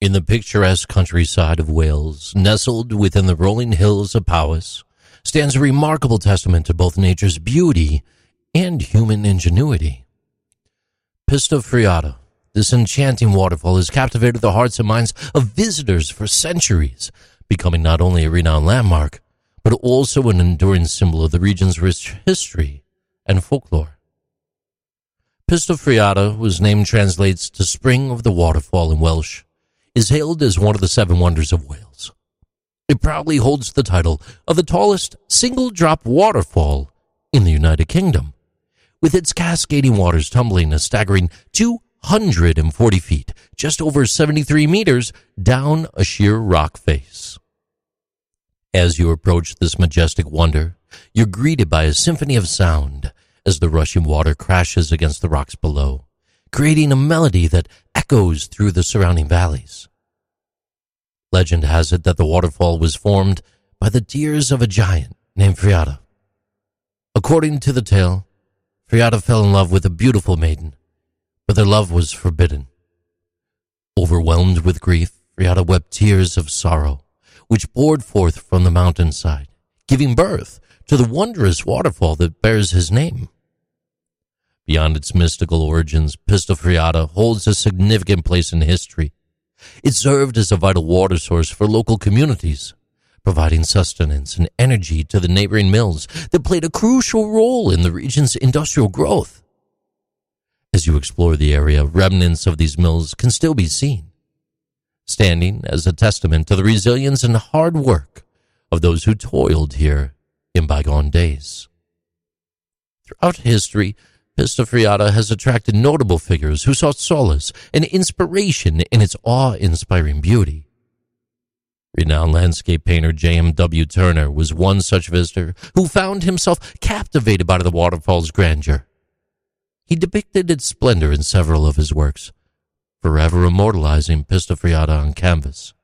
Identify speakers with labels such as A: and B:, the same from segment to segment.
A: In the picturesque countryside of Wales, nestled within the rolling hills of Powys, stands a remarkable testament to both nature's beauty and human ingenuity. Pistyll Rhaeadr, this enchanting waterfall has captivated the hearts and minds of visitors for centuries, becoming not only a renowned landmark, but also an enduring symbol of the region's rich history and folklore. Pistyll Rhaeadr, whose name translates to Spring of the Waterfall in Welsh, is hailed as one of the seven wonders of Wales. It proudly holds the title of the tallest single drop waterfall in the United Kingdom, with its cascading waters tumbling a staggering 240 feet, just over 73 meters, down a sheer rock face. As you approach this majestic wonder, you're greeted by a symphony of sound as the rushing water crashes against the rocks below creating a melody that echoes through the surrounding valleys. Legend has it that the waterfall was formed by the tears of a giant named Rhaeadr. According to the tale, Rhaeadr fell in love with a beautiful maiden, but their love was forbidden. Overwhelmed with grief, Rhaeadr wept tears of sorrow, which poured forth from the mountainside, giving birth to the wondrous waterfall that bears his name. Beyond its mystical origins, Pistyll Rhaeadr holds a significant place in history. It served as a vital water source for local communities, providing sustenance and energy to the neighboring mills that played a crucial role in the region's industrial growth. As you explore the area, remnants of these mills can still be seen, standing as a testament to the resilience and hard work of those who toiled here in bygone days. Throughout history, Pistyll Rhaeadr has attracted notable figures who sought solace and inspiration in its awe-inspiring beauty. Renowned landscape painter J.M.W. Turner was one such visitor who found himself captivated by the waterfall's grandeur. He depicted its splendor in several of his works, forever immortalizing Pistyll Rhaeadr on canvas.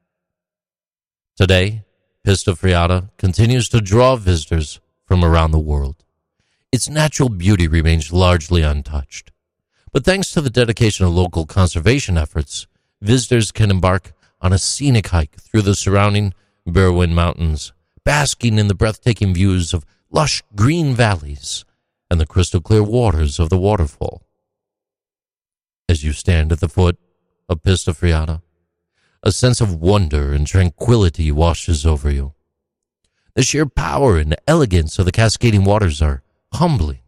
A: Today, Pistyll Rhaeadr continues to draw visitors from around the world its natural beauty remains largely untouched. But thanks to the dedication of local conservation efforts, visitors can embark on a scenic hike through the surrounding Berwyn Mountains, basking in the breathtaking views of lush green valleys and the crystal clear waters of the waterfall. As you stand at the foot of Pistyll Rhaeadr, a sense of wonder and tranquility washes over you. The sheer power and elegance of the cascading waters are humbling.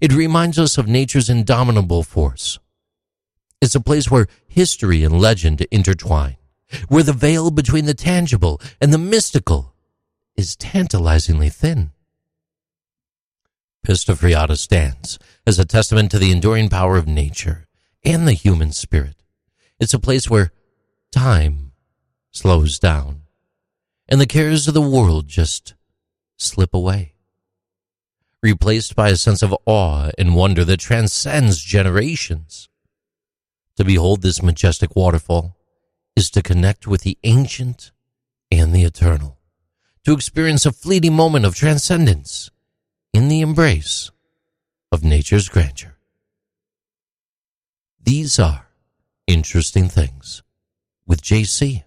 A: It reminds us of nature's indomitable force. It's a place where history and legend intertwine, where the veil between the tangible and the mystical is tantalizingly thin. Pistyll Rhaeadr stands as a testament to the enduring power of nature and the human spirit. It's a place where time slows down and the cares of the world just slip away replaced by a sense of awe and wonder that transcends generations. To behold this majestic waterfall is to connect with the ancient and the eternal, to experience a fleeting moment of transcendence in the embrace of nature's grandeur. These are interesting things with JC.